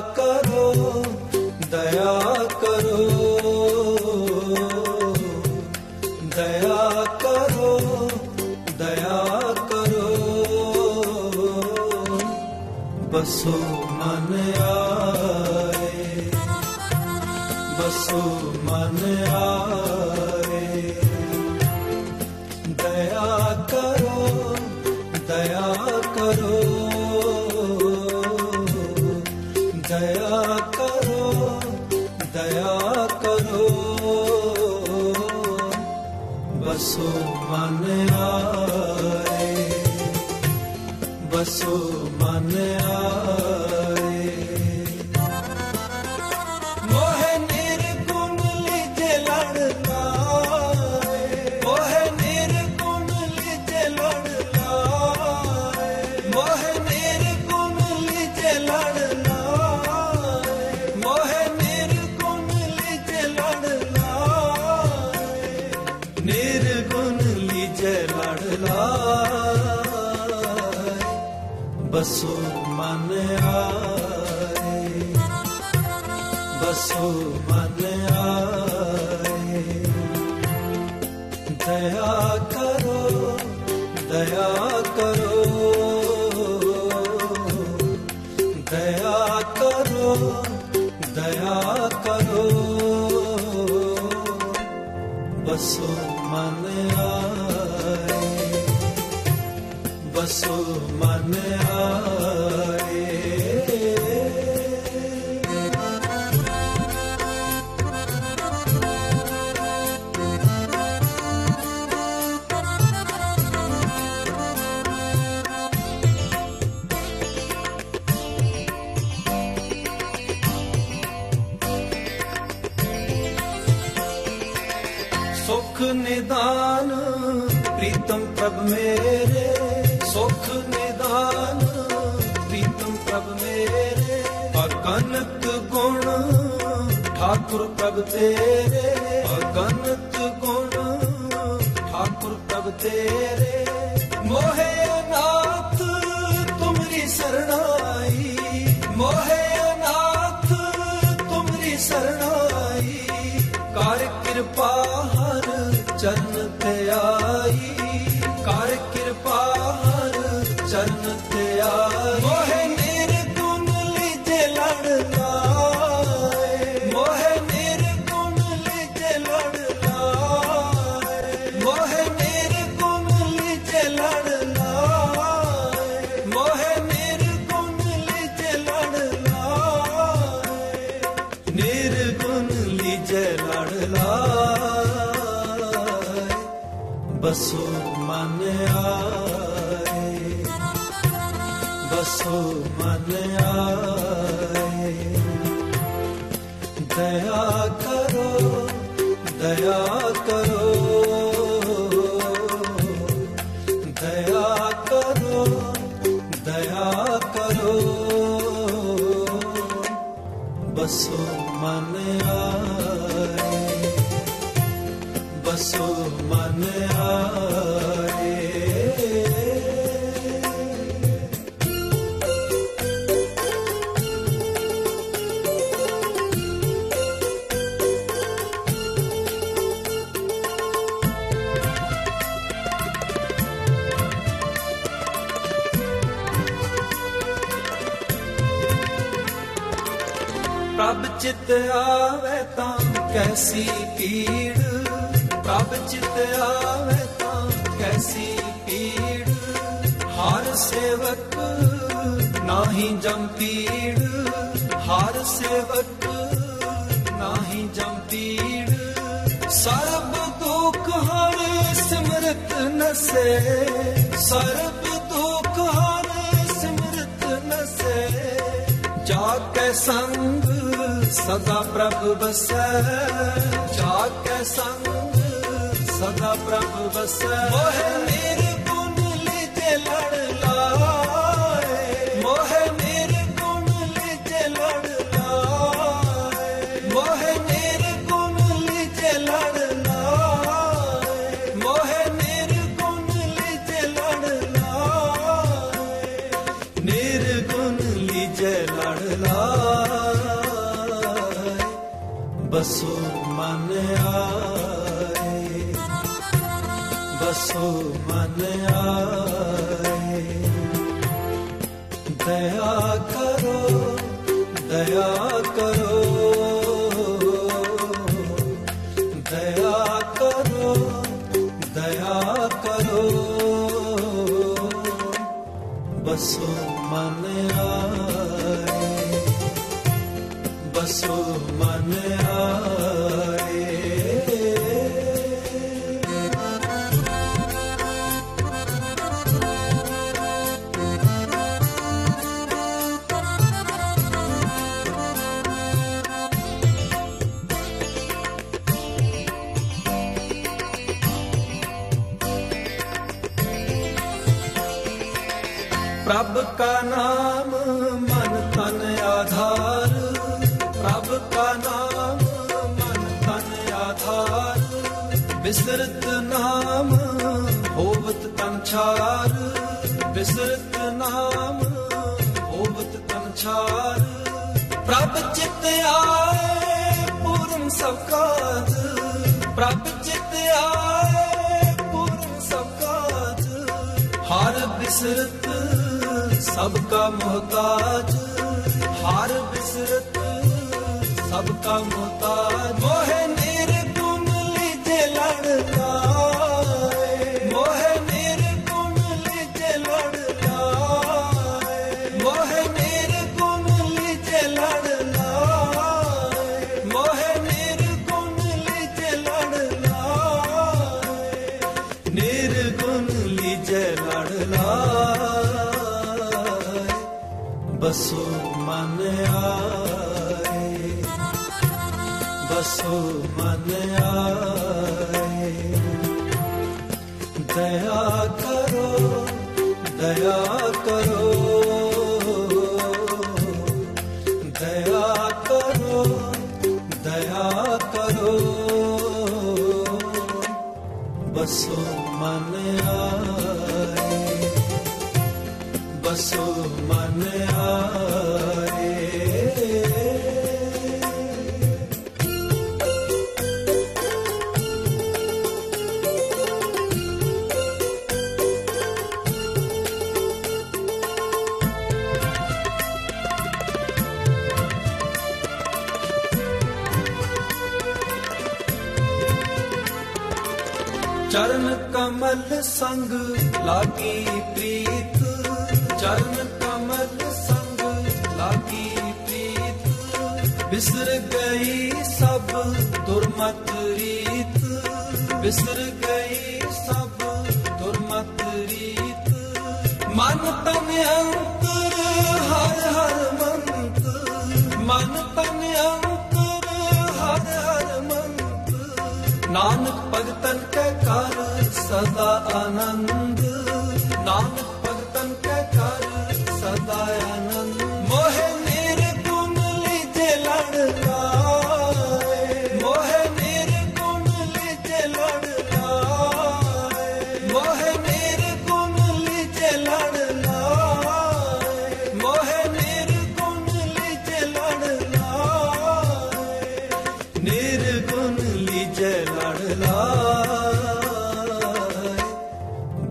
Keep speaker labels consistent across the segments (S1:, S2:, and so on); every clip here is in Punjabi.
S1: ਕਰੋ ਦਇਆ ਕਰੋ। ਦਇਆ ਕਰੋ ਦਇਆ ਕਰੋ। ਬਸੋ ਮਨ ਆਏ ਬਸੋ ਮਨ ਆਏ। ਬਸੋ ਮਨ ਆਏ ਬਸੋ ਬਸੋ ਮਨ ਆਏ ਬਸੋ ਮਨ ਆਏ। ਦਇਆ ਕਰੋ ਦਇਆ ਕਰੋ ਦਇਆ ਕਰੋ ਦਇਆ ਕਰੋ। ਬਸੋ ਮਨ ਆਏ ਬਸੋ ਮਨ ਆਏ ਪ੍ਰਭ ਮੇਰੇ, ਸੁਖ ਨਿਦਾਨ, ਪ੍ਰੀਤਮ ਪ੍ਰਭ ਮੇਰੇ, ਅਗਨਤ ਗੁਣ, ਠਾਕੁਰ ਪ੍ਰਭ ਤੇਰੇ, ਅਗਨਤ ਗੁਣ, ਠਾਕੁਰ ਪ੍ਰਭ ਤੇਰੇ। ਮੋਹਿ ਅਨਾਥ ਤੁਮਰੀ ਸਰਣਾਈ, ਮੋਹਿ ਬਸੋ ਮਨ ਆਏ ਬਸੋ ਮਨ ਆਏ ਦਇਆ ਕਰੋ ਦਇਆ ਕਰੋ ਦਇਆ ਕਰੋ ਦਇਆ ਕਰੋ ਬਸੋ ਮਨ ਆਏ ਬਸੋ ਮਨ ਆਏ ਚਿਤ ਆਵੇ ਤਾਂ ਕੈਸੀ ਪੀੜ ਪ੍ਰਭ ਚਿਤ ਆਵੇ ਤਾਂ ਕੈਸੀ ਪੀੜ ਹਰ ਸੇਵਕ ਨਾਹੀ ਜਮ ਪੀੜ ਹਰ ਸੇਵਕ ਨਾਹੀ ਜਮ ਪੀੜ ਸਰਬ ਦੁਖ ਹਰ ਸਿਮਰਤ ਨਸੇ। ਸਰਬ ਦੁਖ ਹਰ ਸਿਮਰਤ ਨਸੇ। ਜਾ ਕੇ ਸੰਗ ਸਦਾ ਪ੍ਰਭ ਬਸੈ ਜਾ ਕੇ ਸੰਗ ਸਦਾ ਪ੍ਰਭ ਬਸੈ ਮੋਹ ਲੜ ਲਾਏ ਬਸੋ ਮਨ ਆਏ ਬਸੋ ਮਨ ਆਏ। ਦਇਆ ਕਰੋ ਦਇਆ ਕਰੋ ਦਇਆ ਪ੍ਰਭ ਕਾ ਨਾਮ ਮਨ ਤਨ ਆਧਾਰ। ਪ੍ਰਭ ਕਾ ਨਾਮ ਮਨ ਤਨ ਆਧਾਰ। ਬਿਸਰਤ ਨਾਮ ਹੋਵਤ ਤਨ ਛਾਰ। ਬਿਸਰਤ ਨਾਮ ਹੋਵਤ ਤਨ ਛਾਰ। ਪ੍ਰਭ ਚਿਤ ਆਏ ਪੂਰਨ ਸਭ ਕਾਜ ਪ੍ਰਭ ਚਿਤ ਆਏ ਪੂਰਨ ਸਭ ਕਾਜ ਹਰ ਬਿਸਰਤ ਸਭ ਕਾ ਮੁਹਤਾਜ ਹਰ ਬਿਸਰਤ ਸਭ ਕਾ ਮੁਹਤਾਜ ਮੋਹਿ ਬਸੋ ਮਨ ਆਏ ਬਸੋ ਮਨ ਆਏ ਦਇਆ ਕਰੋ ਦਇਆ ਚਰਨ ਕਮਲ ਸੰਗ ਲਾਗੀ ਪ੍ਰੀਤ, ਚਰਨ ਕਮਲ ਸੰਗ ਲਾਗੀ ਪ੍ਰੀਤ। ਬਿਸਰ ਗਈ ਸਭ ਦੁਰਮਤ ਰੀਤ, ਬਿਸਰ ਗਈ ਸਭ ਦੁਰਮਤ ਰੀਤ। ਮਨ ਤਨ ਅੰਤਰ ਨਾਨਕ ਭਗਤਨ ਕੈ ਕਰ ਸਦਾ ਆਨੰਦ। ਨਾਨਕ ਭਗਤਨ ਕੈ ਕਰ ਸਦਾ ਆਨੰਦ।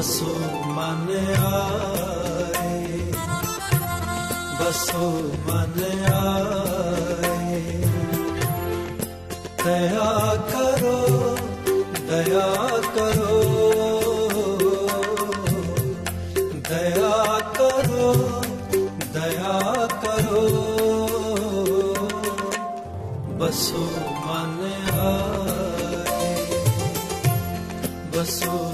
S1: ਬਸੋ ਮਨ ਆਏ ਬਸੋ ਮਨ ਆਏ ਦਇਆ ਕਰੋ ਦਇਆ ਕਰੋ ਦਇਆ ਕਰੋ ਦਇਆ ਕਰੋ ਬਸੋ ਮਨ ਆਏ ਬਸੋ